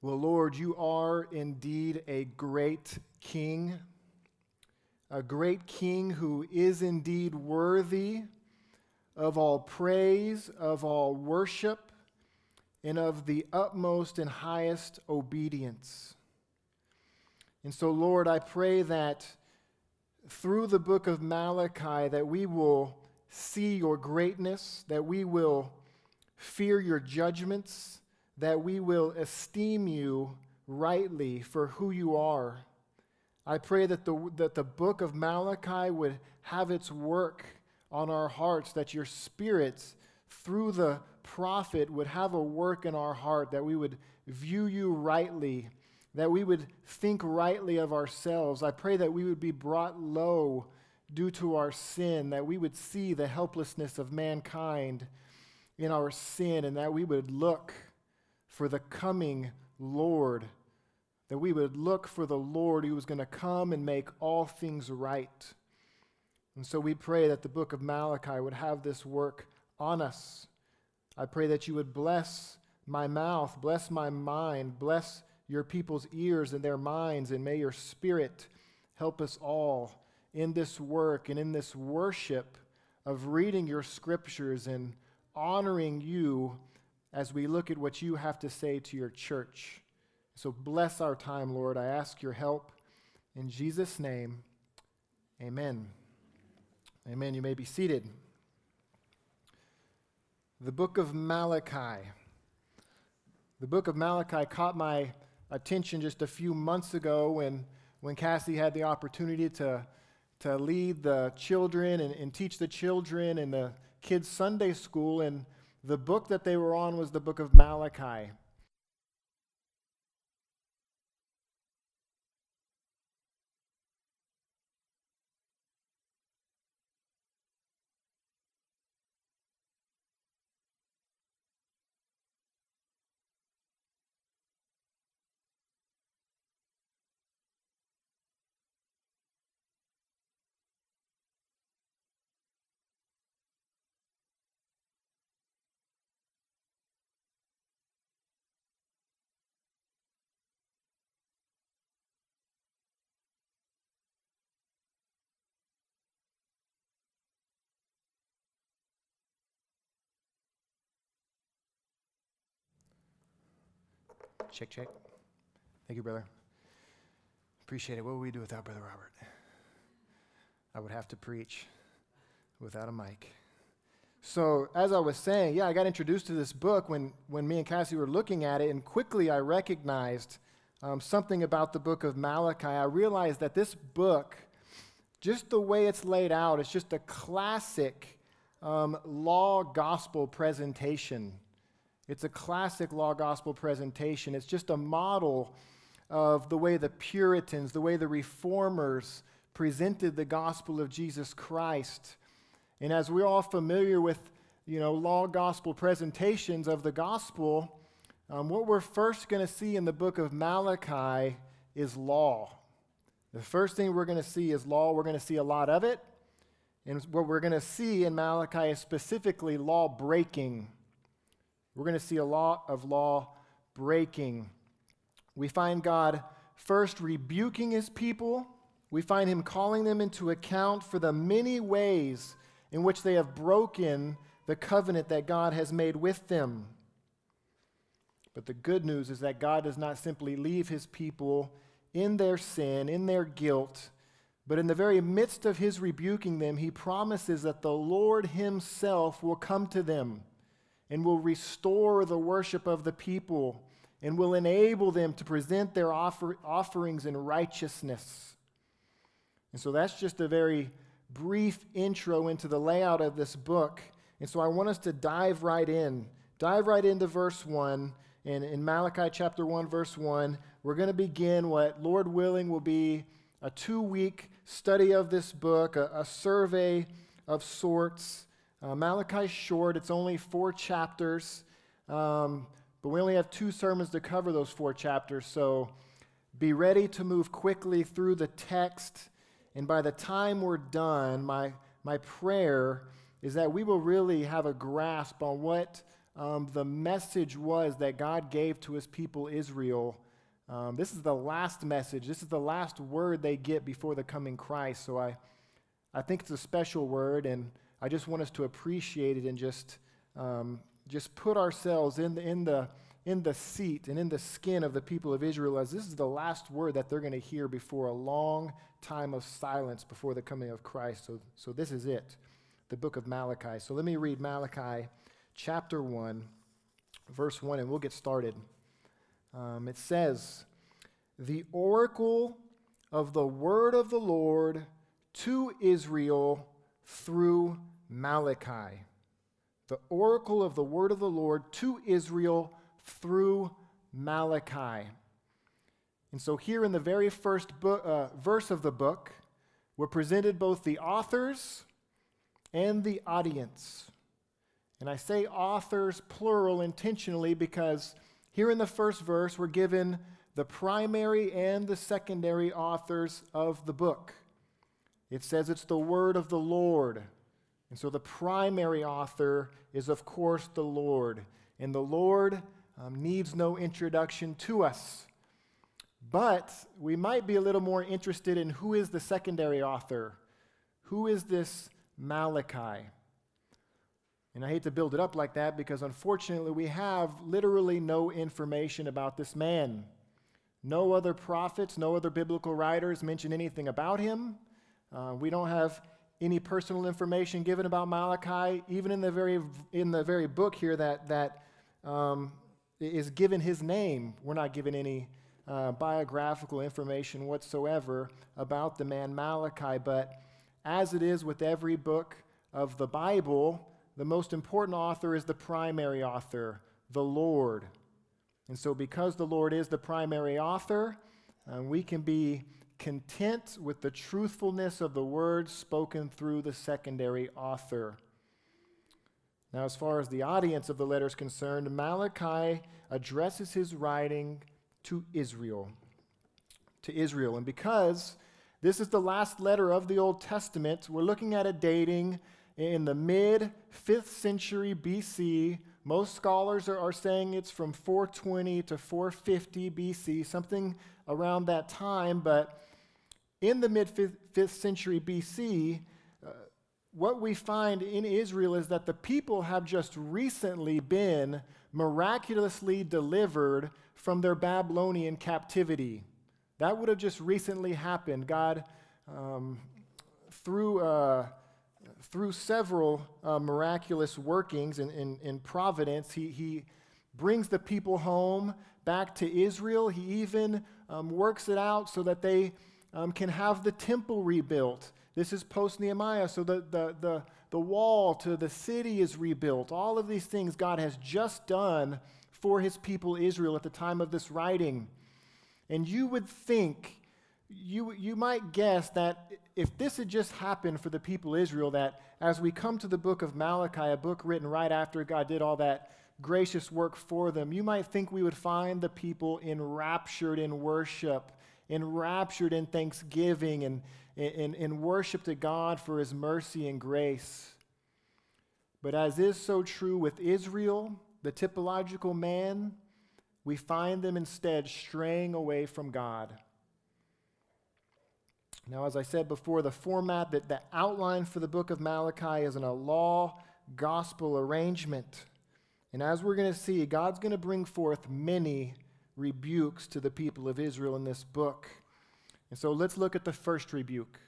Well, Lord, you are indeed a great king, a great king who is indeed worthy of all praise, of all worship, and of the utmost and highest obedience. And so, Lord, I pray that through the book of Malachi that we will see your greatness, that we will fear your judgments, that we will esteem you rightly for who you are. I pray that the, that the book of Malachi would have its work on our hearts, that your spirit, through the prophet, would have a work in our heart, that we would view you rightly, that we would think rightly of ourselves. I pray that we would be brought low due to our sin, that we would see the helplessness of mankind in our sin, and that we would look for the coming Lord, that we would look for the Lord who was going to come and make all things right. And so we pray that the book of Malachi would have this work on us. I pray that you would bless my mouth, bless my mind, bless your people's ears and their minds, and may your spirit help us all in this work and in this worship of reading your scriptures and honoring you as we look at what you have to say to your church. So bless our time, Lord. I ask your help. In Jesus' name, amen. Amen. You may be seated. The book of Malachi. The book of Malachi caught my attention just a few months ago when, when Cassie had the opportunity to, to lead the children and, and teach the children in the kids' Sunday school. And the book that they were on was the book of Malachi. Check, check. Thank you, brother. Appreciate it. What would we do without Brother Robert? I would have to preach without a mic. So, as I was saying, yeah, I got introduced to this book when, when me and Cassie were looking at it, and quickly I recognized um, something about the book of Malachi. I realized that this book, just the way it's laid out, it's just a classic um, law gospel presentation it's a classic law gospel presentation. It's just a model of the way the Puritans, the way the reformers presented the gospel of Jesus Christ. And as we're all familiar with, you know, law gospel presentations of the gospel, um, what we're first going to see in the book of Malachi is law. The first thing we're going to see is law. We're going to see a lot of it. And what we're going to see in Malachi is specifically law breaking. We're going to see a lot of law breaking. We find God first rebuking his people. We find him calling them into account for the many ways in which they have broken the covenant that God has made with them. But the good news is that God does not simply leave his people in their sin, in their guilt, but in the very midst of his rebuking them, he promises that the Lord himself will come to them and will restore the worship of the people and will enable them to present their offer, offerings in righteousness. And so that's just a very brief intro into the layout of this book. And so I want us to dive right in. Dive right into verse 1. And in Malachi chapter 1, verse 1, we're going to begin what, Lord willing, will be a two week study of this book, a, a survey of sorts. Uh, Malachi's short, it's only four chapters, um, but we only have two sermons to cover those four chapters, so be ready to move quickly through the text. And by the time we're done, my, my prayer is that we will really have a grasp on what um, the message was that God gave to his people Israel. Um, this is the last message. This is the last word they get before the coming Christ. So I, I think it's a special word, and I just want us to appreciate it and just, um, just put ourselves in the, in, the, in the seat and in the skin of the people of Israel as this is the last word that they're going to hear before a long time of silence before the coming of Christ. So, so this is it, the book of Malachi. So let me read Malachi chapter 1, verse 1, and we'll get started. Um, it says, The oracle of the word of the Lord to Israel through Malachi. The oracle of the word of the Lord to Israel through Malachi. And so, here in the very first book, uh, verse of the book, we're presented both the authors and the audience. And I say authors plural intentionally because here in the first verse, we're given the primary and the secondary authors of the book. It says it's the word of the Lord. And so the primary author is, of course, the Lord. And the Lord um, needs no introduction to us. But we might be a little more interested in who is the secondary author. Who is this Malachi? And I hate to build it up like that because unfortunately we have literally no information about this man. No other prophets, no other biblical writers mention anything about him. Uh, we don't have any personal information given about Malachi, even in the very, in the very book here that, that um, is given his name. We're not given any uh, biographical information whatsoever about the man Malachi. But as it is with every book of the Bible, the most important author is the primary author, the Lord. And so, because the Lord is the primary author, uh, we can be content with the truthfulness of the words spoken through the secondary author. Now, as far as the audience of the letter is concerned, Malachi addresses his writing to Israel. To Israel. And because this is the last letter of the Old Testament, we're looking at a dating in the mid 5th century BC. Most scholars are, are saying it's from 420 to 450 BC, something around that time. But in the mid 5th century BC, uh, what we find in Israel is that the people have just recently been miraculously delivered from their Babylonian captivity. That would have just recently happened. God, um, through uh, through several uh, miraculous workings in, in, in providence, he, he brings the people home back to Israel. He even um, works it out so that they um, can have the temple rebuilt. This is post Nehemiah, so the, the, the, the wall to the city is rebuilt. All of these things God has just done for his people Israel at the time of this writing. And you would think you, you might guess that if this had just happened for the people Israel, that as we come to the book of Malachi, a book written right after God did all that gracious work for them, you might think we would find the people enraptured in worship, enraptured in thanksgiving, and in, in worship to God for his mercy and grace. But as is so true with Israel, the typological man, we find them instead straying away from God. Now, as I said before, the format, that the outline for the book of Malachi is in a law gospel arrangement. And as we're going to see, God's going to bring forth many rebukes to the people of Israel in this book. And so let's look at the first rebuke.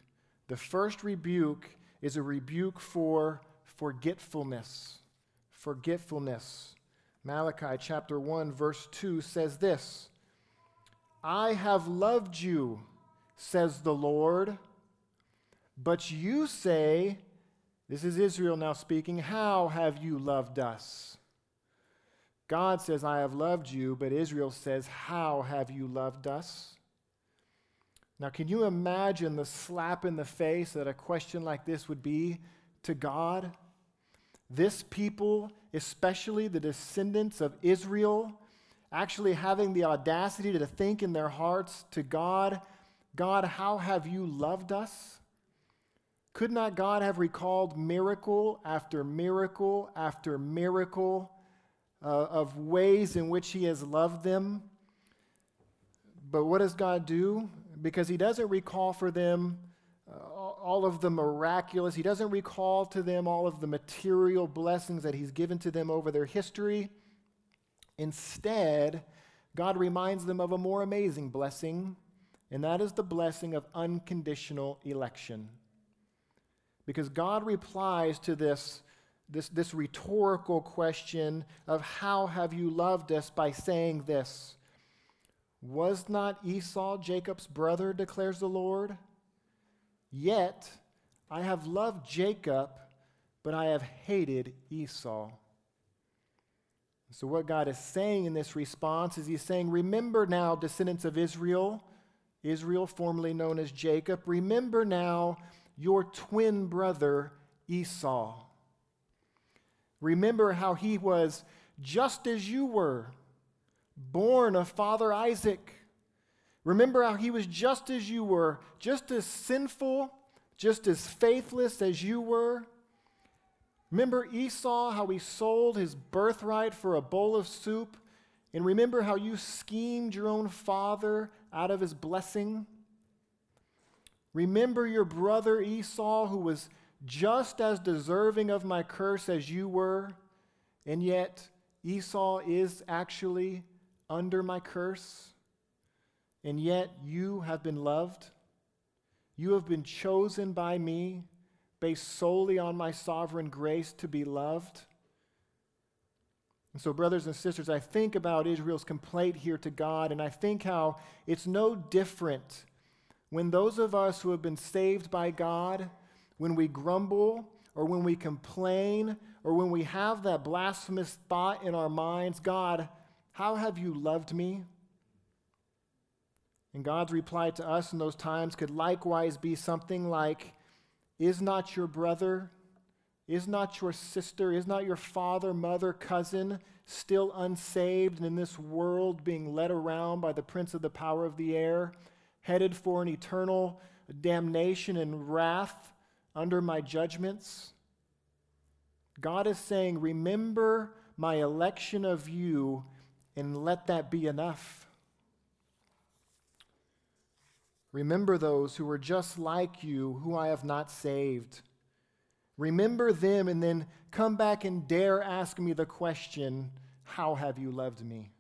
The first rebuke is a rebuke for forgetfulness. Forgetfulness. Malachi chapter 1, verse 2 says this I have loved you says the Lord. But you say, this is Israel now speaking, how have you loved us? God says, I have loved you, but Israel says, How have you loved us? Now, can you imagine the slap in the face that a question like this would be to God? This people, especially the descendants of Israel, actually having the audacity to think in their hearts to God, God, how have you loved us? Could not God have recalled miracle after miracle after miracle uh, of ways in which He has loved them. But what does God do? Because He doesn't recall for them uh, all of the miraculous, He doesn't recall to them all of the material blessings that He's given to them over their history. Instead, God reminds them of a more amazing blessing, and that is the blessing of unconditional election. Because God replies to this, this, this rhetorical question of how have you loved us by saying this Was not Esau Jacob's brother, declares the Lord? Yet I have loved Jacob, but I have hated Esau. So, what God is saying in this response is He's saying, Remember now, descendants of Israel, Israel formerly known as Jacob, remember now your twin brother Esau. Remember how he was just as you were, born of father Isaac. Remember how he was just as you were, just as sinful, just as faithless as you were. Remember Esau, how he sold his birthright for a bowl of soup? And remember how you schemed your own father out of his blessing? Remember your brother Esau, who was just as deserving of my curse as you were, and yet Esau is actually under my curse, and yet you have been loved. You have been chosen by me based solely on my sovereign grace to be loved. And so, brothers and sisters, I think about Israel's complaint here to God, and I think how it's no different when those of us who have been saved by God, when we grumble or when we complain or when we have that blasphemous thought in our minds God, how have you loved me? And God's reply to us in those times could likewise be something like, is not your brother, is not your sister, is not your father, mother, cousin still unsaved and in this world being led around by the prince of the power of the air, headed for an eternal damnation and wrath under my judgments? God is saying, Remember my election of you and let that be enough. Remember those who were just like you, who I have not saved. Remember them and then come back and dare ask me the question, How have you loved me?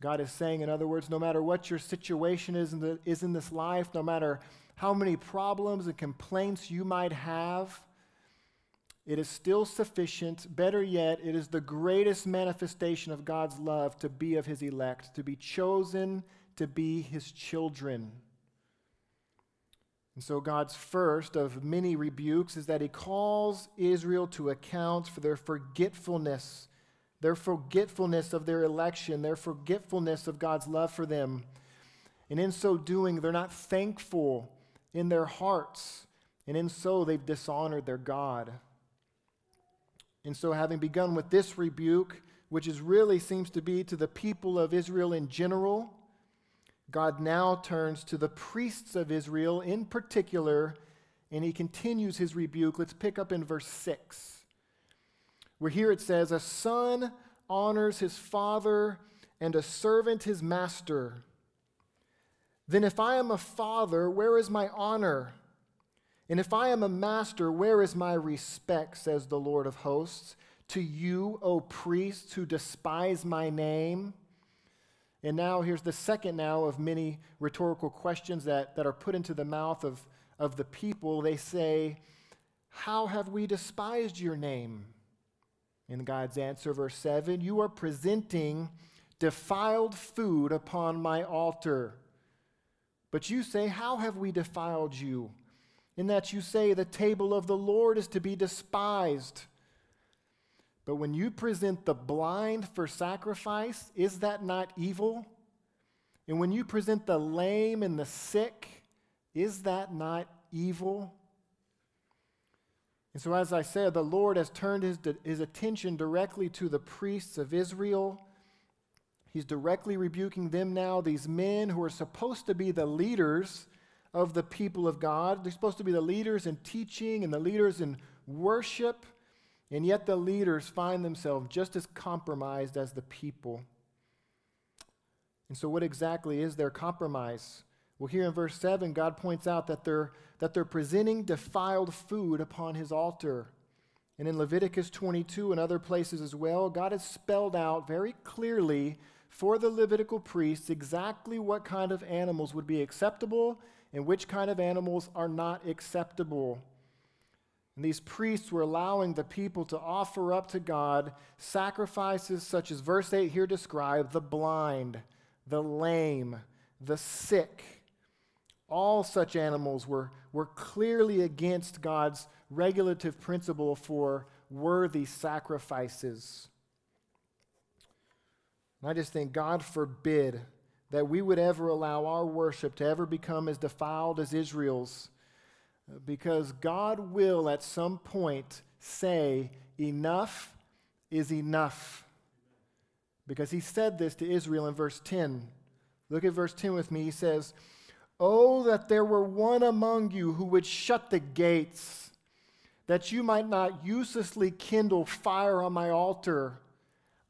God is saying, in other words, no matter what your situation is in, the, is in this life, no matter how many problems and complaints you might have, it is still sufficient. Better yet, it is the greatest manifestation of God's love to be of his elect, to be chosen to be his children. And so, God's first of many rebukes is that he calls Israel to account for their forgetfulness, their forgetfulness of their election, their forgetfulness of God's love for them. And in so doing, they're not thankful in their hearts. And in so, they've dishonored their God. And so, having begun with this rebuke, which is really seems to be to the people of Israel in general, God now turns to the priests of Israel in particular, and he continues his rebuke. Let's pick up in verse 6, where here it says, A son honors his father, and a servant his master. Then, if I am a father, where is my honor? And if I am a master, where is my respect, says the Lord of hosts? To you, O priests who despise my name. And now here's the second now of many rhetorical questions that, that are put into the mouth of, of the people. They say, How have we despised your name? In God's answer, verse 7, you are presenting defiled food upon my altar. But you say, How have we defiled you? In that you say, The table of the Lord is to be despised. But when you present the blind for sacrifice, is that not evil? And when you present the lame and the sick, is that not evil? And so, as I said, the Lord has turned his, his attention directly to the priests of Israel. He's directly rebuking them now, these men who are supposed to be the leaders of the people of God. They're supposed to be the leaders in teaching and the leaders in worship. And yet the leaders find themselves just as compromised as the people. And so, what exactly is their compromise? Well, here in verse 7, God points out that they're, that they're presenting defiled food upon his altar. And in Leviticus 22 and other places as well, God has spelled out very clearly for the Levitical priests exactly what kind of animals would be acceptable and which kind of animals are not acceptable. And these priests were allowing the people to offer up to God sacrifices such as verse 8 here described the blind, the lame, the sick. All such animals were, were clearly against God's regulative principle for worthy sacrifices. And I just think God forbid that we would ever allow our worship to ever become as defiled as Israel's, because God will at some point say, Enough is enough. Because he said this to Israel in verse 10. Look at verse 10 with me. He says, Oh, that there were one among you who would shut the gates, that you might not uselessly kindle fire on my altar.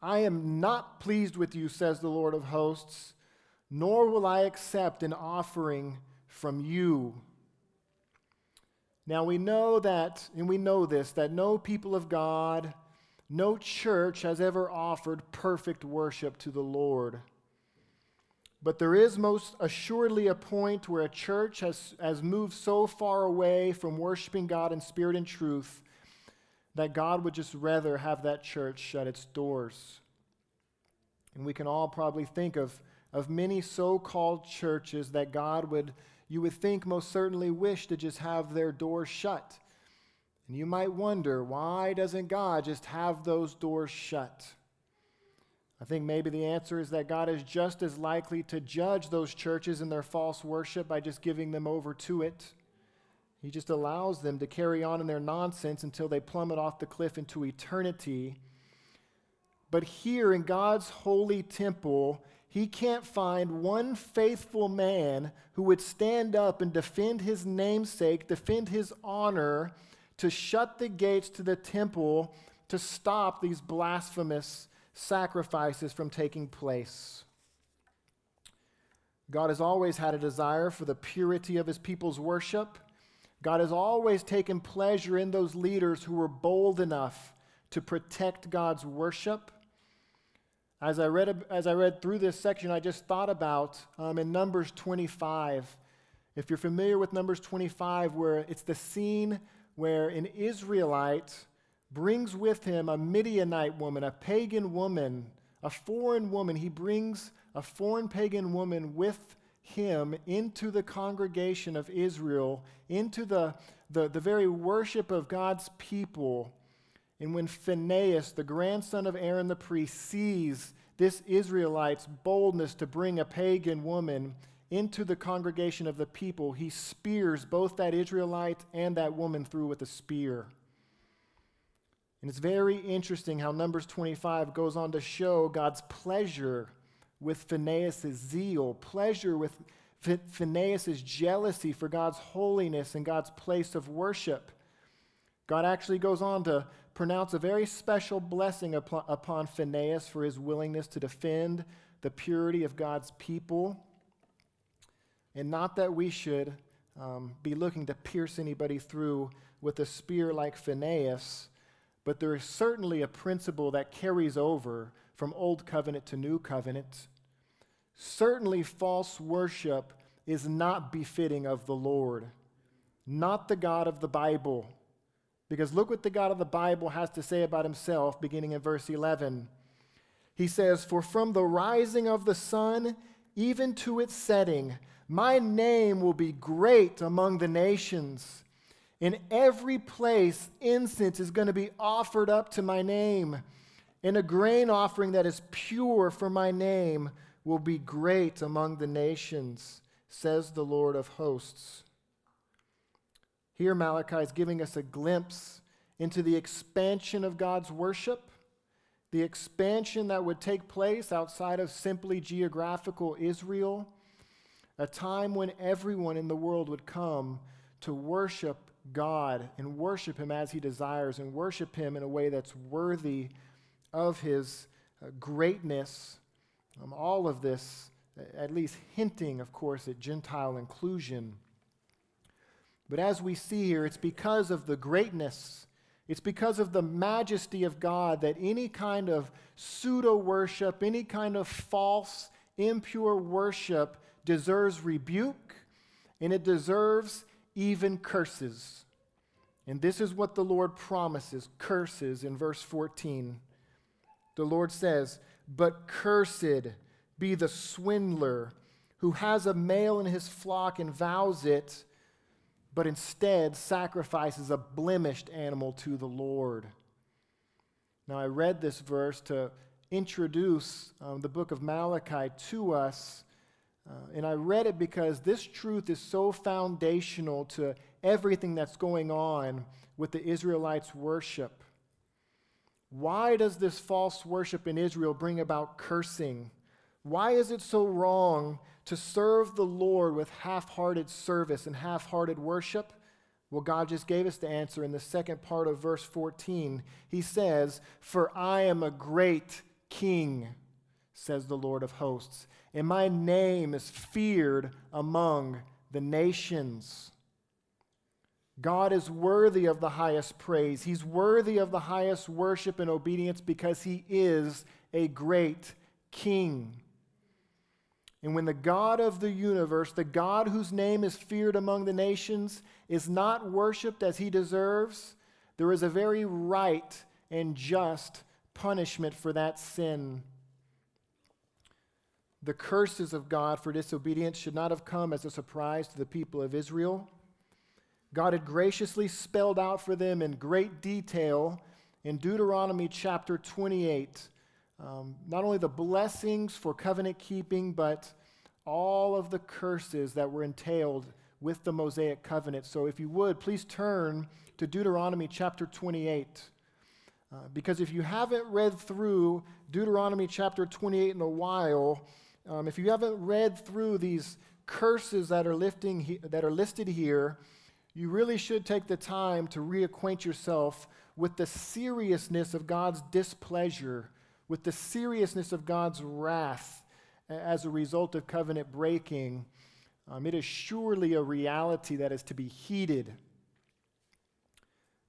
I am not pleased with you, says the Lord of hosts, nor will I accept an offering from you. Now we know that, and we know this, that no people of God, no church has ever offered perfect worship to the Lord. But there is most assuredly a point where a church has, has moved so far away from worshiping God in spirit and truth that God would just rather have that church shut its doors. And we can all probably think of, of many so called churches that God would, you would think, most certainly wish to just have their doors shut. And you might wonder, why doesn't God just have those doors shut? I think maybe the answer is that God is just as likely to judge those churches in their false worship by just giving them over to it. He just allows them to carry on in their nonsense until they plummet off the cliff into eternity. But here in God's holy temple, he can't find one faithful man who would stand up and defend his namesake, defend his honor, to shut the gates to the temple to stop these blasphemous sacrifices from taking place. God has always had a desire for the purity of his people's worship. God has always taken pleasure in those leaders who were bold enough to protect God's worship. As I read, as I read through this section, I just thought about um, in Numbers 25. If you're familiar with Numbers 25, where it's the scene where an Israelite brings with him a Midianite woman, a pagan woman, a foreign woman. He brings a foreign pagan woman with him into the congregation of Israel, into the, the, the very worship of God's people. And when Phinehas, the grandson of Aaron the priest, sees this Israelite's boldness to bring a pagan woman into the congregation of the people, he spears both that Israelite and that woman through with a spear. And it's very interesting how Numbers 25 goes on to show God's pleasure with Phinehas' zeal, pleasure with Phinehas' jealousy for God's holiness and God's place of worship. God actually goes on to pronounce a very special blessing upon, Phinehas for his willingness to defend the purity of God's people. And not that we should um, be looking to pierce anybody through with a spear like Phinehas, but there is certainly a principle that carries over from Old Covenant to New Covenant. Certainly, false worship is not befitting of the Lord, not the God of the Bible. Because look what the God of the Bible has to say about himself, beginning in verse 11. He says, For from the rising of the sun even to its setting, my name will be great among the nations. In every place, incense is going to be offered up to my name. And a grain offering that is pure for my name will be great among the nations, says the Lord of hosts. Here, Malachi is giving us a glimpse into the expansion of God's worship, the expansion that would take place outside of simply geographical Israel, a time when everyone in the world would come to worship God and worship Him as He desires and worship Him in a way that's worthy of His uh, greatness. Um, all of this, at least hinting, of course, at Gentile inclusion. But as we see here, it's because of the greatness, it's because of the majesty of God that any kind of pseudo worship, any kind of false, impure worship deserves rebuke and it deserves even curses. And this is what the Lord promises curses in verse 14. The Lord says, But cursed be the swindler who has a male in his flock and vows it but instead sacrifices a blemished animal to the Lord. Now, I read this verse to introduce um, the book of Malachi to us, uh, and I read it because this truth is so foundational to everything that's going on with the Israelites' worship. Why does this false worship in Israel bring about cursing? Why is it so wrong to serve the Lord with half hearted service and half hearted worship? Well, God just gave us the answer in the second part of verse 14. He says, For I am a great king, says the Lord of hosts, and my name is feared among the nations. God is worthy of the highest praise. He's worthy of the highest worship and obedience because he is a great king. And when the God of the universe, the God whose name is feared among the nations, is not worshiped as he deserves, there is a very right and just punishment for that sin. The curses of God for disobedience should not have come as a surprise to the people of Israel. God had graciously spelled out for them in great detail in Deuteronomy chapter 28 um, not only the blessings for covenant keeping, but all of the curses that were entailed with the Mosaic covenant. So, if you would, please turn to Deuteronomy chapter 28. Uh, because if you haven't read through Deuteronomy chapter 28 in a while, um, if you haven't read through these curses that are, lifting he- that are listed here, you really should take the time to reacquaint yourself with the seriousness of God's displeasure with the seriousness of God's wrath as a result of covenant breaking, um, it is surely a reality that is to be heeded.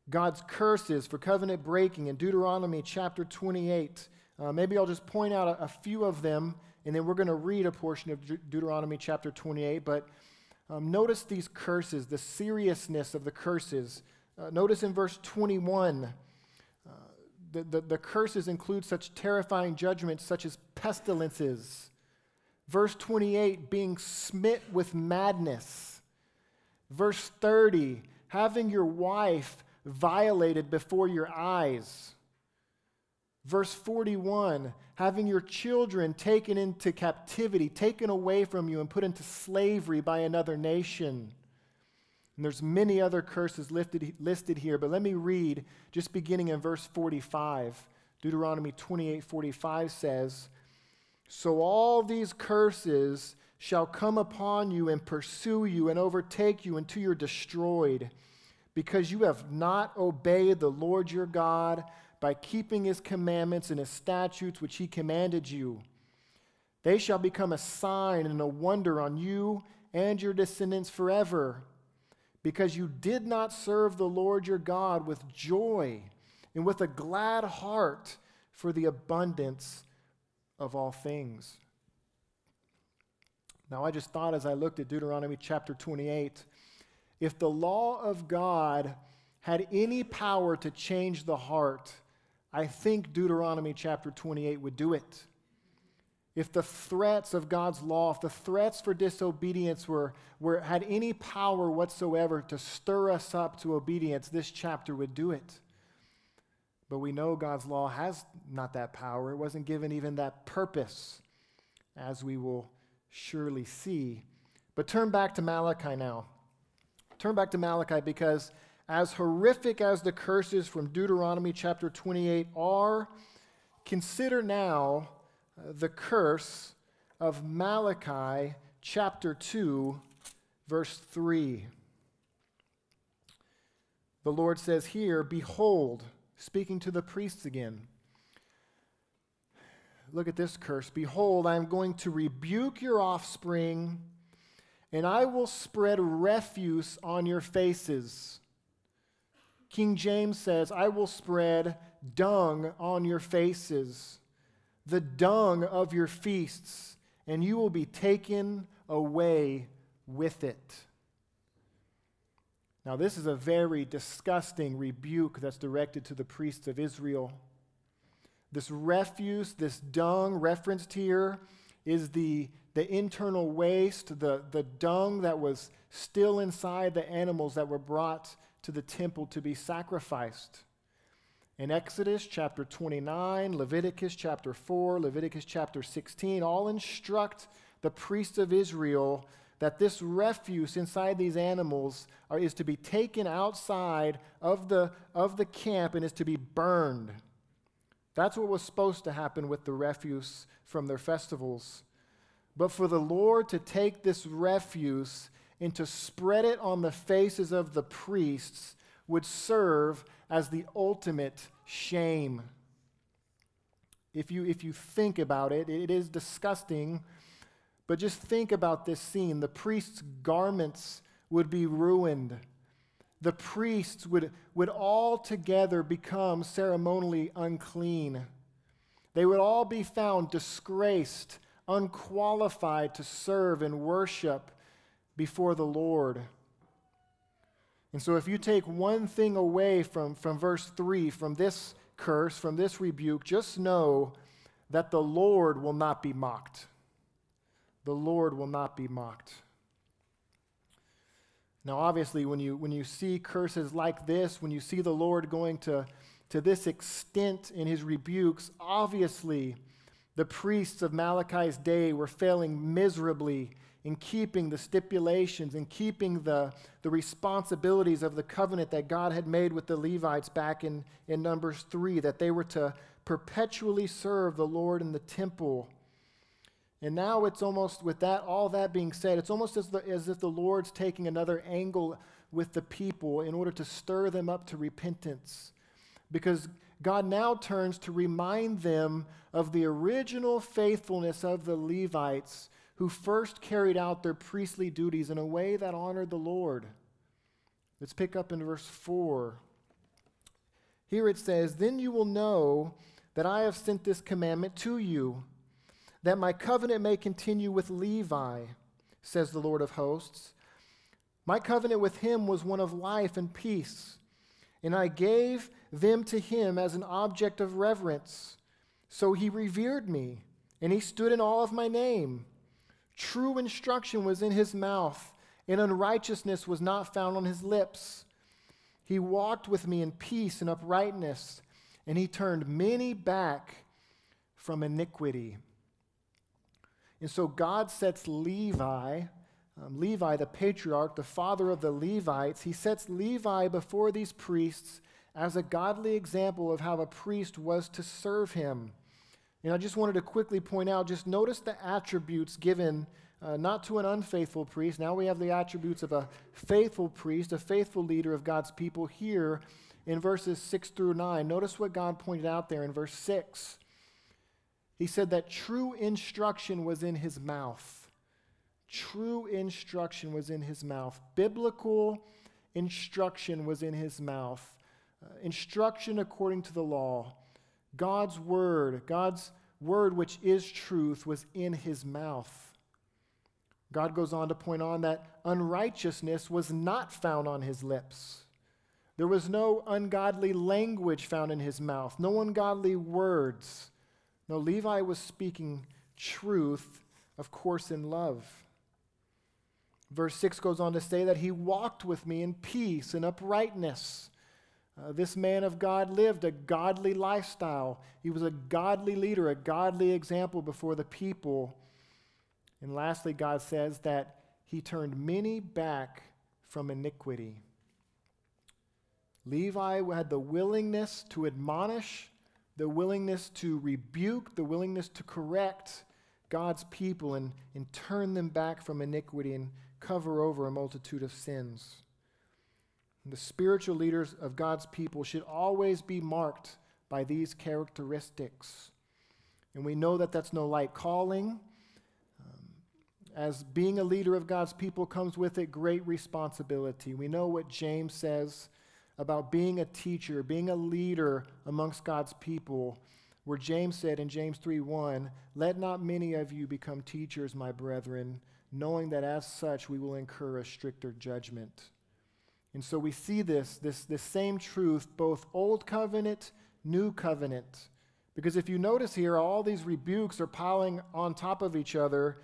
God's curses for covenant breaking in Deuteronomy chapter 28. Uh, maybe I'll just point out a, a, few of them, and then we're going to read a portion of De- Deuteronomy chapter 28. But um, notice these curses, the seriousness of the curses. Uh, notice in verse 21 the, the, the curses include such terrifying judgments such as pestilences. Verse 28, being smit with madness. Verse 30, having your wife violated before your eyes. Verse 41, having your children taken into captivity, taken away from you, and put into slavery by another nation. And there's many other curses listed, listed here, but let me read just beginning in verse 45. Deuteronomy 28 45 says, So all these curses shall come upon you and pursue you and overtake you until you're destroyed, because you have not obeyed the Lord your God by keeping his commandments and his statutes which he commanded you. They shall become a sign and a wonder on you and your descendants forever because you did not serve the Lord your God with joy and with a glad heart for the abundance of all things. Now, I just thought as I looked at Deuteronomy chapter 28, if the law of God had any power to change the heart, I think Deuteronomy chapter 28 would do it if the threats of God's law, if the threats for disobedience were, were, had any power whatsoever to stir us up to obedience, this chapter would do it. But we know God's law has not that power. It wasn't given even that purpose, as we will surely see. But turn back to Malachi now. Turn back to Malachi because, as horrific as the curses from Deuteronomy chapter 28 are, consider now uh, the curse of Malachi chapter 2, verse 3. the Lord says here, Behold, speaking to the priests again. Look at this curse. Behold, I am going to rebuke your offspring, and I will spread refuse on your faces. King James says, I will spread dung on your faces, the dung of your feasts, and you will be taken away with it. Now, this is a very disgusting rebuke that's directed to the priests of Israel. This refuse, this dung referenced here, is the, the internal waste, the, the dung that was still inside the animals that were brought to the temple to be sacrificed. In Exodus chapter 29, Leviticus chapter 4, Leviticus chapter 16, all instruct the priests of Israel that this refuse inside these animals are, is to be taken outside of the, of the camp and is to be burned. That's what was supposed to happen with the refuse from their festivals. But for the Lord to take this refuse and to spread it on the faces of the priests would serve as the ultimate shame. If you, if you think about it, it is disgusting but just think about this scene. The priest's garments would be ruined. The priests would, would all together become ceremonially unclean. They would all be found disgraced, unqualified to serve and worship before the Lord. And so, if you take one thing away from, from verse 3, from this curse, from this rebuke, just know that the Lord will not be mocked the Lord will not be mocked. Now, obviously, when you, when you see curses like this, when you see the Lord going to, to this extent in his rebukes, obviously the priests of Malachi's day were failing miserably in keeping the stipulations in keeping the, the responsibilities of the covenant that God had made with the Levites back in, in Numbers 3, that they were to perpetually serve the Lord in the temple and now it's almost, with that, all that being said, it's almost as, the, as if the Lord's taking another angle with the people in order to stir them up to repentance. Because God now turns to remind them of the original faithfulness of the Levites who first carried out their priestly duties in a way that honored the Lord. Let's pick up in verse 4. Here it says, Then you will know that I have sent this commandment to you that my covenant may continue with Levi, says the Lord of hosts. My covenant with him was one of life and peace, and I gave them to him as an object of reverence. So he revered me, and he stood in awe of my name. True instruction was in his mouth, and unrighteousness was not found on his lips. He walked with me in peace and uprightness, and he turned many back from iniquity. And so God sets Levi, um, Levi, the patriarch, the father of the Levites, he sets Levi before these priests as a godly example of how a priest was to serve him. And I just wanted to quickly point out just notice the attributes given uh, not to an unfaithful priest. Now we have the attributes of a faithful priest, a faithful leader of God's people here in verses 6 through 9. Notice what God pointed out there in verse 6. He said that true instruction was in his mouth. True instruction was in his mouth. Biblical instruction was in his mouth. Uh, instruction according to the law. God's word, God's word, which is truth, was in his mouth. God goes on to point on that unrighteousness was not found on his lips. There was no ungodly language found in his mouth, no ungodly words. No, Levi was speaking truth, of course, in love. Verse 6 goes on to say that he walked with me in peace and uprightness. Uh, this man of God lived a godly lifestyle. He was a godly leader, a godly example before the people. And lastly, God says that he turned many back from iniquity. Levi had the willingness to admonish the willingness to rebuke, the willingness to correct God's people and, and turn them back from iniquity and cover over a multitude of sins. The spiritual leaders of God's people should always be marked by these characteristics. And we know that that's no light calling. Um, as being a leader of God's people comes with it great responsibility. We know what James says about being a teacher, being a leader amongst God's people, where James said in James 3:1, "Let not many of you become teachers, my brethren, knowing that as such we will incur a stricter judgment." And so we see this, this, this same truth, both Old Covenant, New Covenant. Because if you notice here, all these rebukes are piling on top of each other.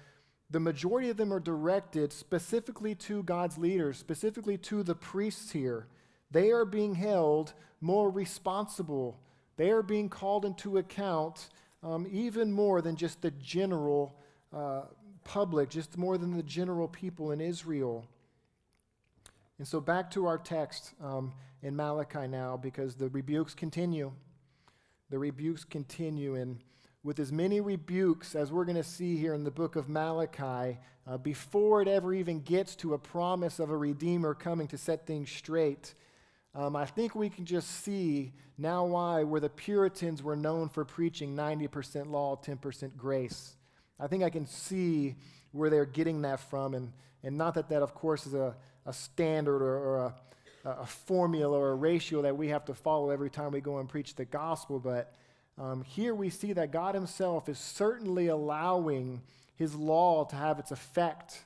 The majority of them are directed specifically to God's leaders, specifically to the priests here. They are being held more responsible. They are being called into account um, even more than just the general uh, public, just more than the general people in Israel. And so back to our text um, in Malachi now, because the rebukes continue. The rebukes continue. And with as many rebukes as we're going to see here in the book of Malachi, uh, before it ever even gets to a promise of a Redeemer coming to set things straight, um, I think we can just see now why, where the Puritans were known for preaching 90% law, 10% grace. I think I can see where they're getting that from. And, and not that that, of course, is a, a standard or, or a, a, formula or a ratio that we have to follow every time we go and preach the gospel, but um, here we see that God Himself is certainly allowing His law to have its effect.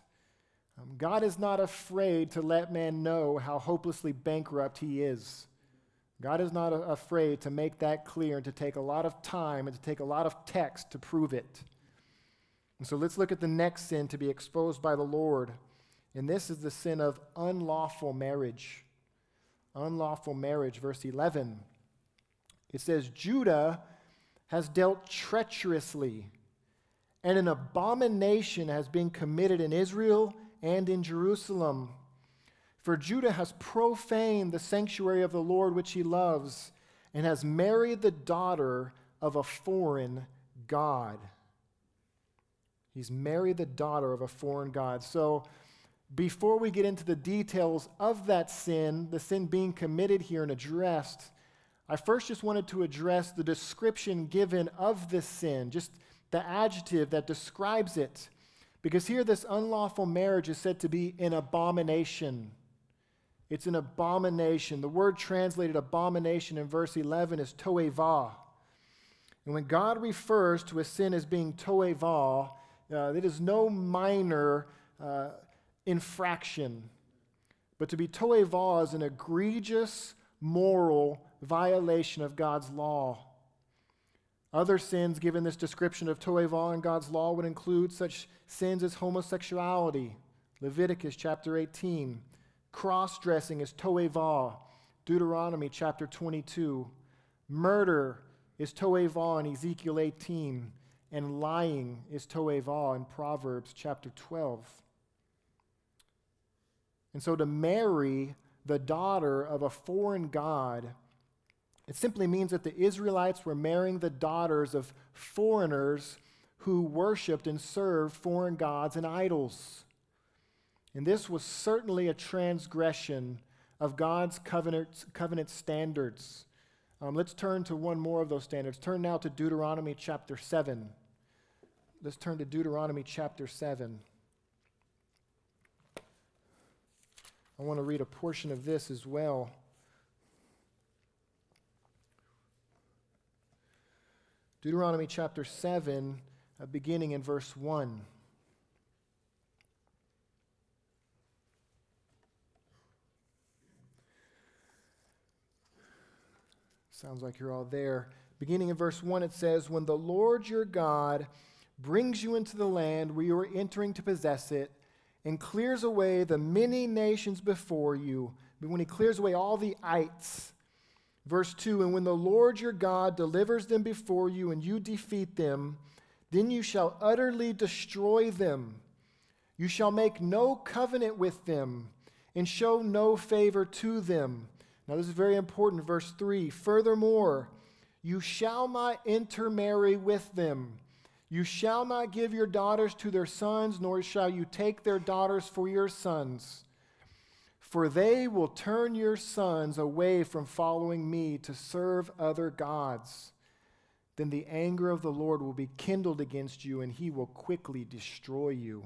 Um, God is not afraid to let man know how hopelessly bankrupt He is. God is not a- afraid to make that clear and to take a lot of time and to take a lot of text to prove it. And so let's look at the next sin to be exposed by the Lord. And this is the sin of unlawful marriage. Unlawful marriage, verse 11. It says, Judah has dealt treacherously, and an abomination has been committed in Israel and in Jerusalem. For Judah has profaned the sanctuary of the Lord which he loves, and has married the daughter of a foreign God. He's married the daughter of a foreign God. So, before we get into the details of that sin, the sin being committed here and addressed, I first just wanted to address the description given of this sin, just the adjective that describes it. Because here, this unlawful marriage is said to be an abomination. It's an abomination. The word translated abomination in verse 11 is toeva. And when God refers to a sin as being toeva, uh, it is no minor uh, infraction, but to be toeva is an egregious moral violation of God's law. Other sins given this description of toeva in God's law would include such sins as homosexuality, Leviticus chapter 18, cross dressing is toeva, Deuteronomy chapter 22, murder is toeva in Ezekiel 18, and lying is toeva in Proverbs chapter 12. And so to marry the daughter of a foreign god, it simply means that the Israelites were marrying the daughters of foreigners who worshiped and served foreign gods and idols. And this was certainly a transgression of God's covenant, covenant standards. Um, let's turn to one more of those standards. Turn now to Deuteronomy chapter 7. Let's turn to Deuteronomy chapter 7. I want to read a portion of this as well. Deuteronomy chapter 7, uh, beginning in verse 1. Sounds like you're all there. Beginning in verse 1, it says, When the Lord your God brings you into the land where you are entering to possess it, and clears away the many nations before you, but when he clears away all the ites. Verse 2 And when the Lord your God delivers them before you and you defeat them, then you shall utterly destroy them. You shall make no covenant with them and show no favor to them. Now, this is very important. Verse 3 Furthermore, you shall not intermarry with them you shall not give your daughters to their sons, nor shall you take their daughters for your sons. For they will turn your sons away from following me to serve other gods. Then the anger of the Lord will be kindled against you, and he will quickly destroy you.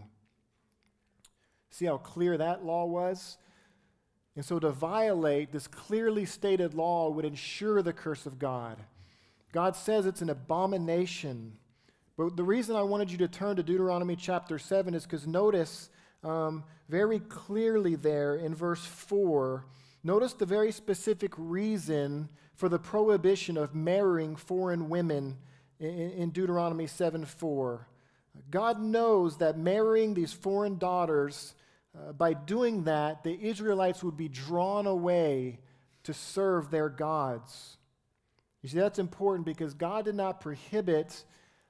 See how clear that law was? And so to violate this clearly stated law would ensure the curse of God. God says it's an abomination. But the reason I wanted you to turn to Deuteronomy chapter 7 is because notice um, very clearly there in verse 4, notice the very specific reason for the prohibition of marrying foreign women in, in Deuteronomy 7 4. God knows that marrying these foreign daughters, uh, by doing that, the Israelites would be drawn away to serve their gods. You see, that's important because God did not prohibit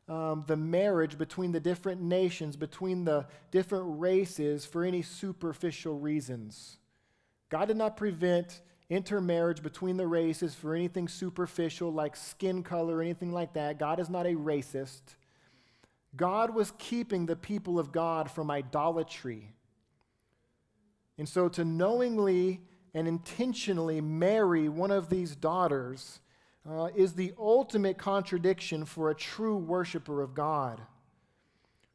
um, the marriage between the different nations, between the different races, for any superficial reasons. God did not prevent intermarriage between the races for anything superficial like skin color or anything like that. God is not a racist. God was keeping the people of God from idolatry. And so to knowingly and intentionally marry one of these daughters uh, is the ultimate contradiction for a true worshiper of God.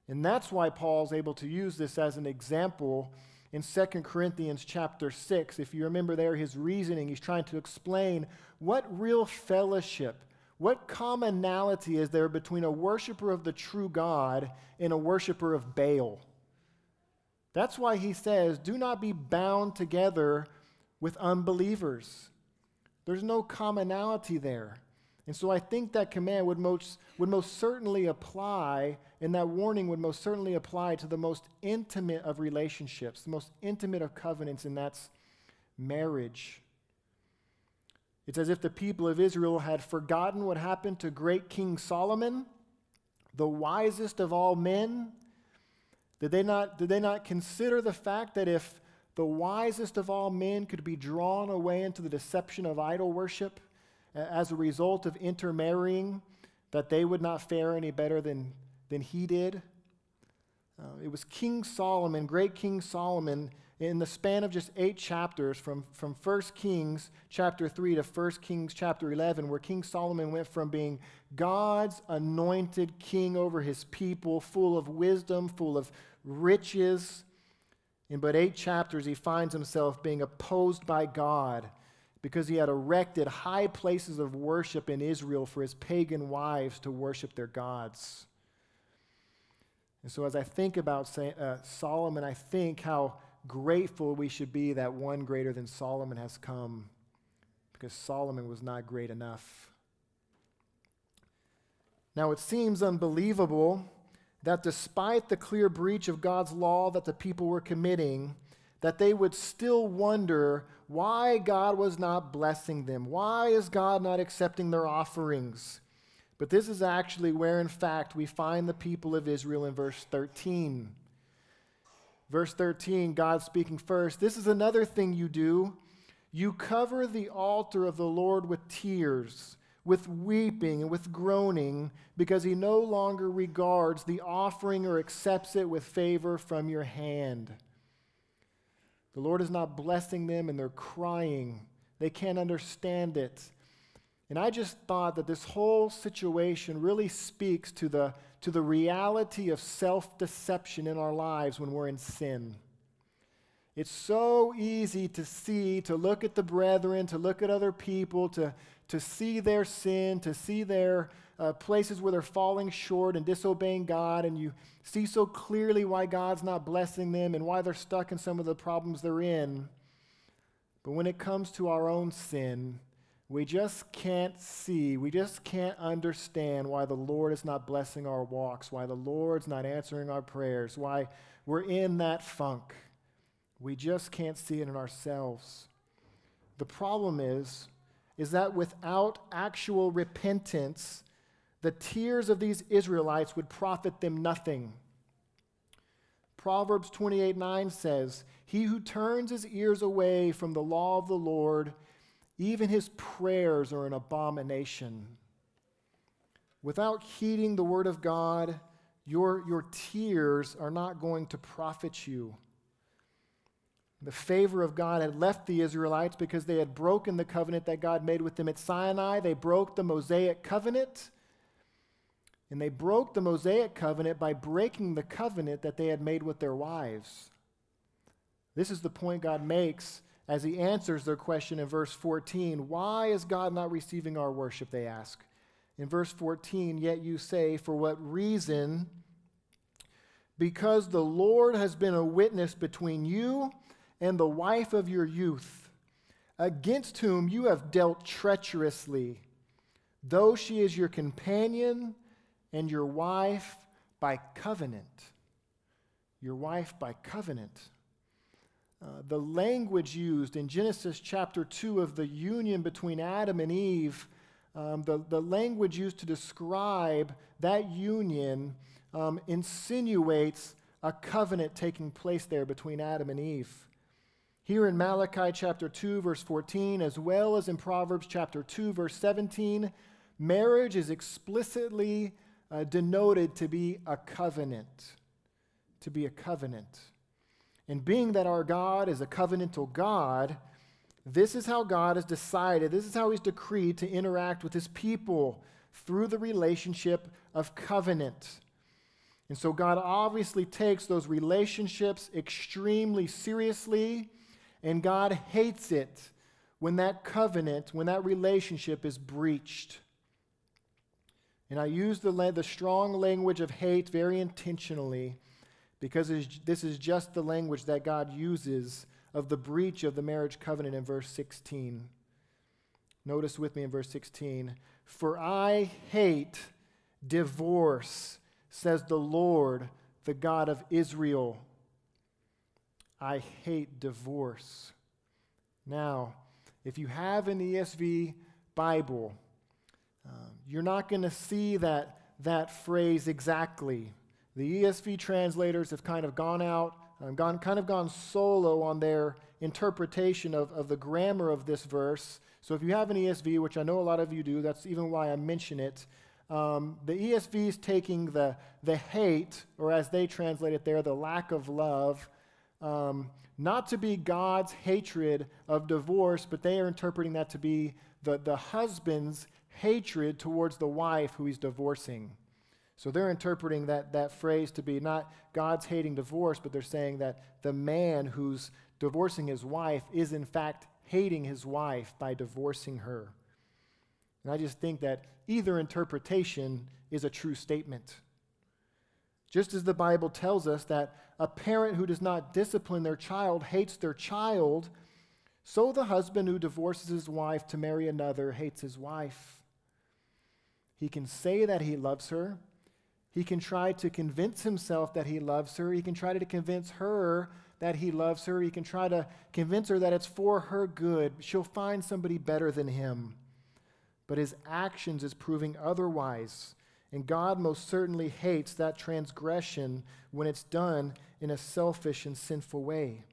And that's why Paul's able to use this as an example in 2 Corinthians chapter 6. If you remember there, his reasoning, he's trying to explain what real fellowship, what commonality is there between a worshiper of the true God and a worshiper of Baal. That's why he says, do not be bound together with unbelievers. There's no commonality there. And so I think that command would most, would most certainly apply, and that warning would most certainly apply to the most intimate of relationships, the most intimate of covenants, and that's marriage. It's as if the people of Israel had forgotten what happened to great King Solomon, the wisest of all men. Did they not, did they not consider the fact that if the wisest of all men could be drawn away into the deception of idol worship as a result of intermarrying, that they would not fare any better than, than he did. Uh, it was King Solomon, great King Solomon, in the span of just eight chapters, from, from 1 Kings chapter 3 to 1 Kings chapter 11, where King Solomon went from being God's anointed king over his people, full of wisdom, full of riches, in but eight chapters, he finds himself being opposed by God because he had erected high places of worship in Israel for his pagan wives to worship their gods. And so, as I think about uh, Solomon, I think how grateful we should be that one greater than Solomon has come because Solomon was not great enough. Now, it seems unbelievable that despite the clear breach of God's law that the people were committing, that they would still wonder why God was not blessing them. Why is God not accepting their offerings? But this is actually where, in fact, we find the people of Israel in verse 13. Verse 13, God speaking first, This is another thing you do. You cover the altar of the Lord with tears with weeping and with groaning, because he no longer regards the offering or accepts it with favor from your hand. The Lord is not blessing them, and they're crying. They can't understand it. And I just thought that this whole situation really speaks to the, to the reality of self deception in our lives when we're in sin. It's so easy to see, to look at the brethren, to look at other people, to, to see their sin, to see their uh, places where they're falling short and disobeying God, and you see so clearly why God's not blessing them and why they're stuck in some of the problems they're in. But when it comes to our own sin, we just can't see, we just can't understand why the Lord is not blessing our walks, why the Lord's not answering our prayers, why we're in that funk. We just can't see it in ourselves. The problem is, is that without actual repentance, the tears of these Israelites would profit them nothing. Proverbs 28 9 says, He who turns his ears away from the law of the Lord, even his prayers are an abomination. Without heeding the word of God, your, your tears are not going to profit you. The favor of God had left the Israelites because they had broken the covenant that God made with them at Sinai. They broke the Mosaic covenant. And they broke the Mosaic covenant by breaking the covenant that they had made with their wives. This is the point God makes as he answers their question in verse 14. Why is God not receiving our worship? They ask. In verse 14, yet you say, For what reason? Because the Lord has been a witness between you and the wife of your youth, against whom you have dealt treacherously, though she is your companion and your wife by covenant. Your wife by covenant. Uh, the language used in Genesis chapter 2 of the union between Adam and Eve, um, the, the language used to describe that union um, insinuates a covenant taking place there between Adam and Eve. Here in Malachi chapter 2, verse 14, as well as in Proverbs chapter 2, verse 17, marriage is explicitly uh, denoted to be a covenant. To be a covenant. And being that our God is a covenantal God, this is how God has decided, this is how He's decreed to interact with His people through the relationship of covenant. And so God obviously takes those relationships extremely seriously and God hates it when that covenant, when that relationship is breached. And I use the, the strong language of hate very intentionally because this is just the language that God uses of the breach of the marriage covenant in verse 16. Notice with me in verse 16 For I hate divorce, says the Lord, the God of Israel. I hate divorce. Now, if you have an ESV Bible, um, you're not going to see that, that phrase exactly. The ESV translators have kind of gone out, um, gone, kind of gone solo on their interpretation of, of the grammar of this verse. So if you have an ESV, which I know a lot of you do, that's even why I mention it. Um, the ESV is taking the, the hate, or as they translate it there, the lack of love, um, not to be God's hatred of divorce, but they are interpreting that to be the, the husband's hatred towards the wife who he's divorcing. So they're interpreting that, that phrase to be not God's hating divorce, but they're saying that the man who's divorcing his wife is in fact hating his wife by divorcing her. And I just think that either interpretation is a true statement. Just as the Bible tells us that a parent who does not discipline their child hates their child, so the husband who divorces his wife to marry another hates his wife. He can say that he loves her. He can try to convince himself that he loves her. He can try to convince her that he loves her. He can try to convince her that it's for her good. She'll find somebody better than him. But his actions is proving otherwise. And God most certainly hates that transgression when it's done in a selfish and sinful way.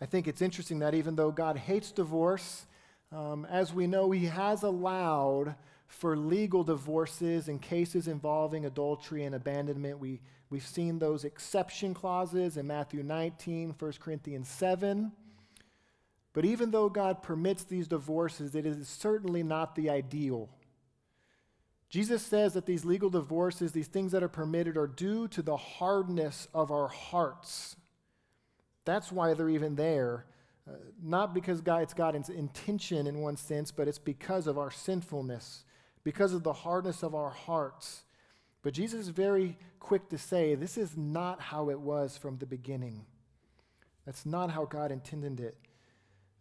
I think it's interesting that even though God hates divorce, um, as we know, He has allowed for legal divorces in cases involving adultery and abandonment. We, we've seen those exception clauses in Matthew 19, 1 Corinthians 7. But even though God permits these divorces, it is certainly not the ideal. Jesus says that these legal divorces, these things that are permitted, are due to the hardness of our hearts. That's why they're even there. Uh, not because God, it's God's intention in one sense, but it's because of our sinfulness, because of the hardness of our hearts. But Jesus is very quick to say this is not how it was from the beginning. That's not how God intended it.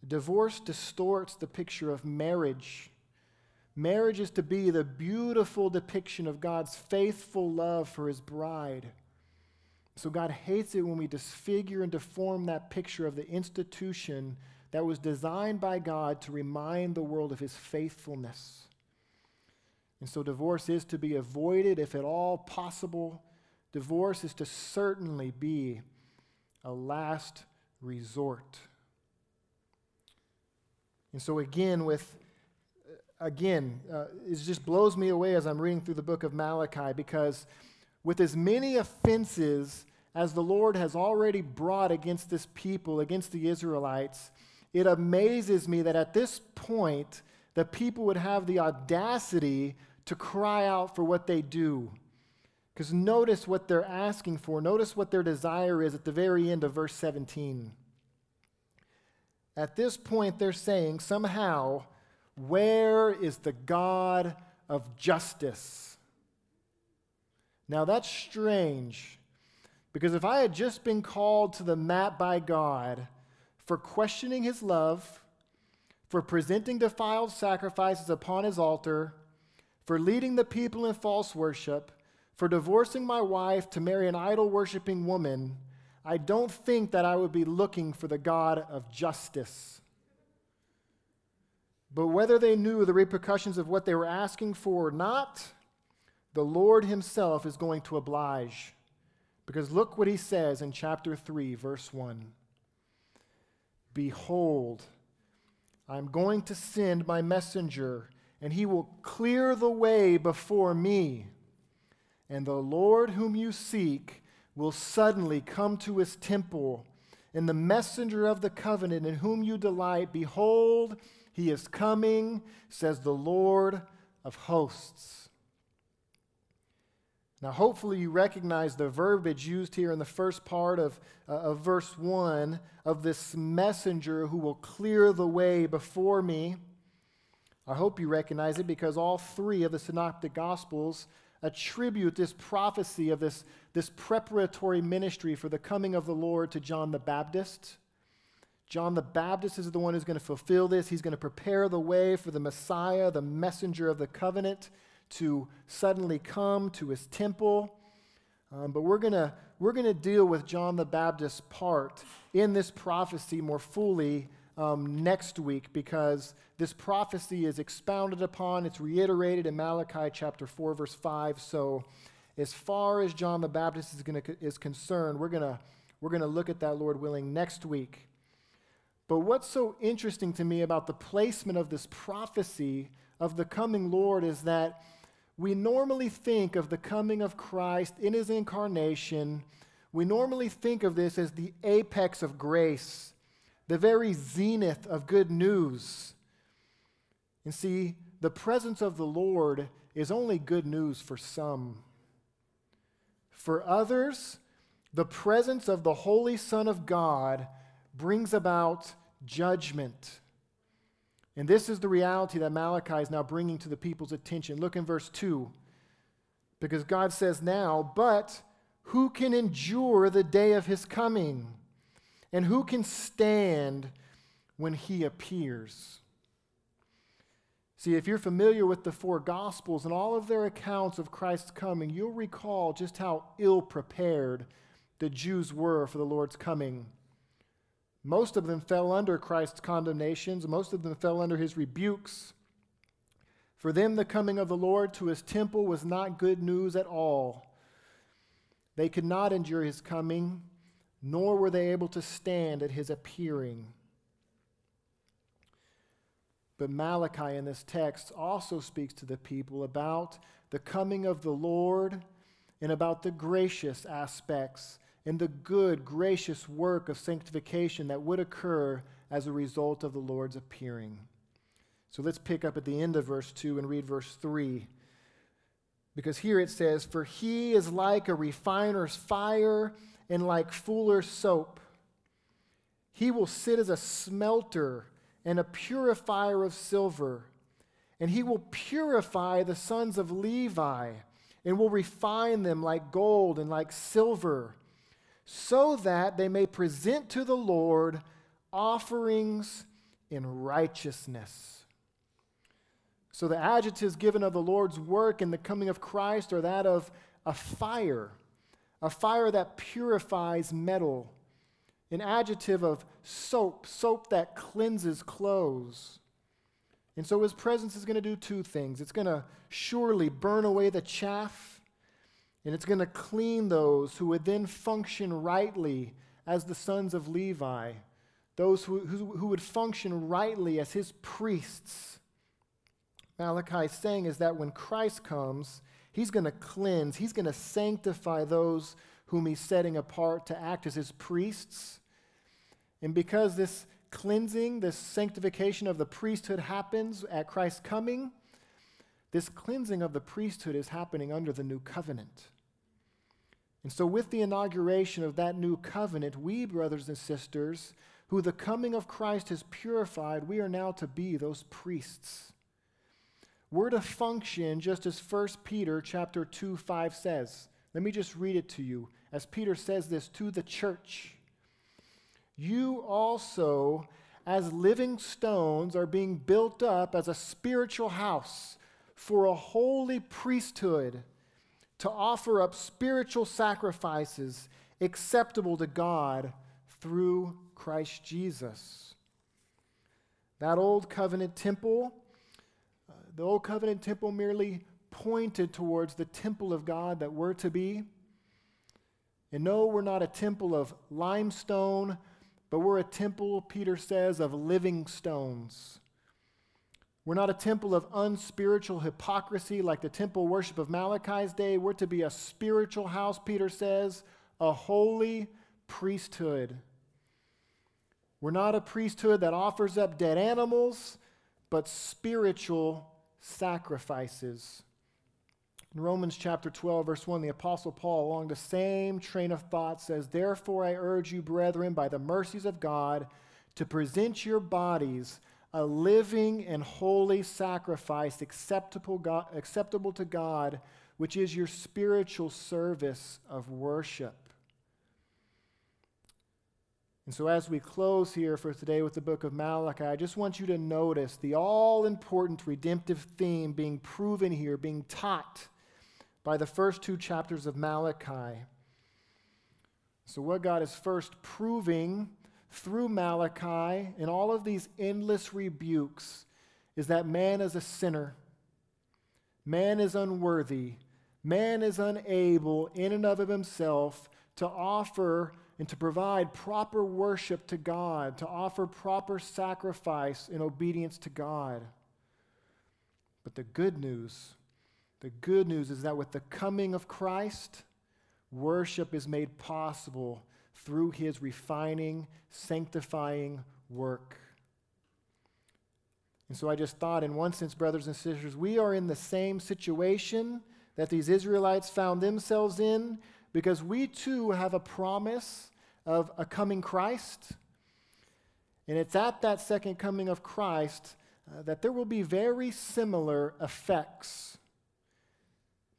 Divorce distorts the picture of marriage Marriage is to be the beautiful depiction of God's faithful love for his bride. So God hates it when we disfigure and deform that picture of the institution that was designed by God to remind the world of his faithfulness. And so divorce is to be avoided if at all possible. Divorce is to certainly be a last resort. And so, again, with again, uh, it just blows me away as I'm reading through the book of Malachi because with as many offenses as the Lord has already brought against this people, against the Israelites, it amazes me that at this point, the people would have the audacity to cry out for what they do. Because notice what they're asking for. Notice what their desire is at the very end of verse 17. At this point, they're saying, somehow, where is the God of justice? Now, that's strange because if I had just been called to the mat by God for questioning his love, for presenting defiled sacrifices upon his altar, for leading the people in false worship, for divorcing my wife to marry an idol worshiping woman, I don't think that I would be looking for the God of justice. But whether they knew the repercussions of what they were asking for or not, the Lord Himself is going to oblige. Because look what He says in chapter 3, verse 1 Behold, I'm going to send my messenger, and he will clear the way before me. And the Lord whom you seek will suddenly come to his temple. And the messenger of the covenant in whom you delight, behold, he is coming, says the Lord of hosts. Now, hopefully, you recognize the verbiage used here in the first part of, uh, of verse 1 of this messenger who will clear the way before me. I hope you recognize it because all three of the Synoptic Gospels attribute this prophecy of this, this preparatory ministry for the coming of the Lord to John the Baptist. John the Baptist is the one who's going to fulfill this. He's going to prepare the way for the Messiah, the messenger of the covenant, to suddenly come to his temple. Um, but we're going to we're going to deal with John the Baptist's part in this prophecy more fully um, next week because this prophecy is expounded upon, it's reiterated in Malachi chapter 4, verse 5. So, as far as John the Baptist is, gonna, is concerned, we're going we're going to look at that, Lord willing, next week. But what's so interesting to me about the placement of this prophecy of the coming Lord is that we normally think of the coming of Christ in his incarnation, we normally think of this as the apex of grace the very zenith of good news. And see, the presence of the Lord is only good news for some. For others, the presence of the Holy Son of God brings about judgment. And this is the reality that Malachi is now bringing to the people's attention. Look in verse 2. Because God says now, but who can endure the day of his coming? And who can stand when he appears? See, if you're familiar with the four Gospels and all of their accounts of Christ's coming, you'll recall just how ill prepared the Jews were for the Lord's coming. Most of them fell under Christ's condemnations, most of them fell under his rebukes. For them, the coming of the Lord to his temple was not good news at all. They could not endure his coming nor were they able to stand at his appearing. But Malachi in this text also speaks to the people about the coming of the Lord and about the gracious aspects and the good, gracious work of sanctification that would occur as a result of the Lord's appearing. So let's pick up at the end of verse 2 and read verse 3. Because here it says, For he is like a refiner's fire and like fuller's soap. He will sit as a smelter and a purifier of silver. And he will purify the sons of Levi and will refine them like gold and like silver, so that they may present to the Lord offerings in righteousness. So the adjectives given of the Lord's work in the coming of Christ are that of a fire a fire that purifies metal, an adjective of soap, soap that cleanses clothes. And so his presence is going to do two things it's going to surely burn away the chaff, and it's going to clean those who would then function rightly as the sons of Levi, those who, who, who would function rightly as his priests. Malachi is saying is that when Christ comes, He's going to cleanse, He's going to sanctify those whom he's setting apart to act as his priests. And because this cleansing, this sanctification of the priesthood happens at Christ's coming, this cleansing of the priesthood is happening under the new covenant. And so, with the inauguration of that new covenant, we, brothers and sisters, who the coming of Christ has purified, we are now to be those priests. We're to function just as 1 Peter chapter 2, 5 says. Let me just read it to you as Peter says this to the church. You also, as living stones, are being built up as a spiritual house for a holy priesthood to offer up spiritual sacrifices acceptable to God through Christ Jesus. That old covenant temple, uh, the old covenant temple merely pointed towards the temple of God that we're to be. And no, we're not a temple of limestone, but we're a temple, Peter says, of living stones. We're not a temple of unspiritual hypocrisy like the temple worship of Malachi's day. We're to be a spiritual house, Peter says, a holy priesthood. We're not a priesthood that offers up dead animals, but spiritual sacrifices. In Romans chapter 12, verse 1, the Apostle Paul, along the same train of thought, says, Therefore I urge you, brethren, by the mercies of God, to present your bodies a living and holy sacrifice acceptable, God, acceptable to God, which is your spiritual service of worship. And so, as we close here for today with the book of Malachi, I just want you to notice the all important redemptive theme being proven here, being taught by the first two chapters of Malachi. So, what God is first proving through Malachi and all of these endless rebukes is that man is a sinner. Man is unworthy. Man is unable, in and of himself, to offer and to provide proper worship to God, to offer proper sacrifice in obedience to God. But the good news, the good news is that with the coming of Christ, worship is made possible through his refining, sanctifying work. And so I just thought, in one sense, brothers and sisters, we are in the same situation that these Israelites found themselves in because we too have a promise of a coming Christ. And it's at that second coming of Christ uh, that there will be very similar effects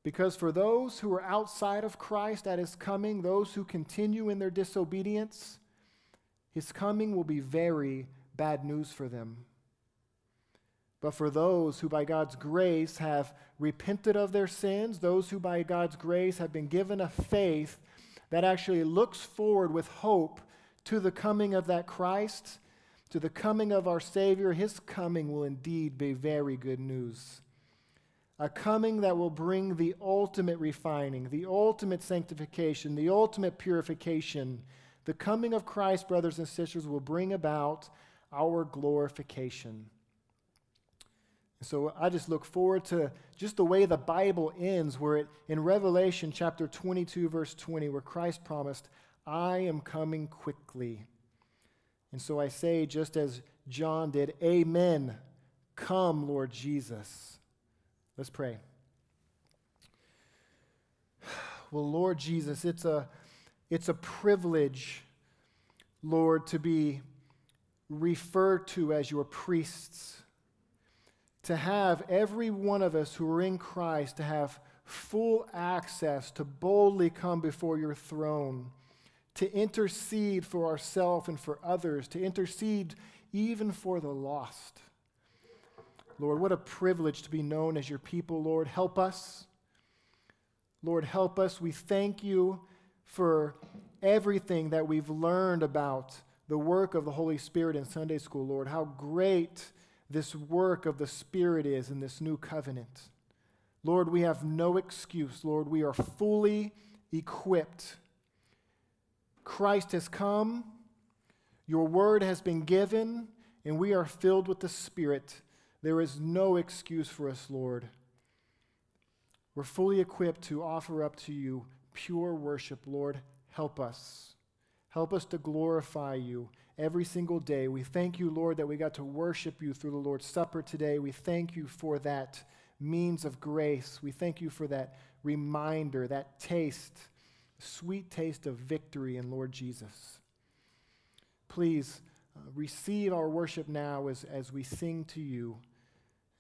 because for those who are outside of Christ at his coming, those who continue in their disobedience, his coming will be very bad news for them. But for those who by God's grace have repented of their sins, those who by God's grace have been given a faith that actually looks forward with hope to the coming of that Christ, to the coming of our Savior, his coming will indeed be very good news a coming that will bring the ultimate refining, the ultimate sanctification, the ultimate purification. The coming of Christ, brothers and sisters, will bring about our glorification. So I just look forward to just the way the Bible ends, where it in Revelation chapter 22, verse 20, where Christ promised, I am coming quickly. And so I say, just as John did, Amen. Come, Lord Jesus. Let's pray. Well, Lord Jesus, it's a, it's a privilege, Lord, to be referred to as your priests, to have every one of us who are in Christ to have full access to boldly come before your throne, to intercede for ourselves and for others, to intercede even for the lost. Lord, what a privilege to be known as your people, Lord. Help us. Lord, help us. We thank you for everything that we've learned about the work of the Holy Spirit in Sunday school, Lord. How great this work of the Spirit is in this new covenant. Lord, we have no excuse. Lord, we are fully equipped. Christ has come, your word has been given, and we are filled with the Spirit. There is no excuse for us, Lord. We're fully equipped to offer up to you pure worship. Lord, help us. Help us to glorify you every single day. We thank you, Lord, that we got to worship you through the Lord's Supper today. We thank you for that means of grace. We thank you for that reminder, that taste, sweet taste of victory in Lord Jesus. Please uh, receive our worship now as, as we sing to you.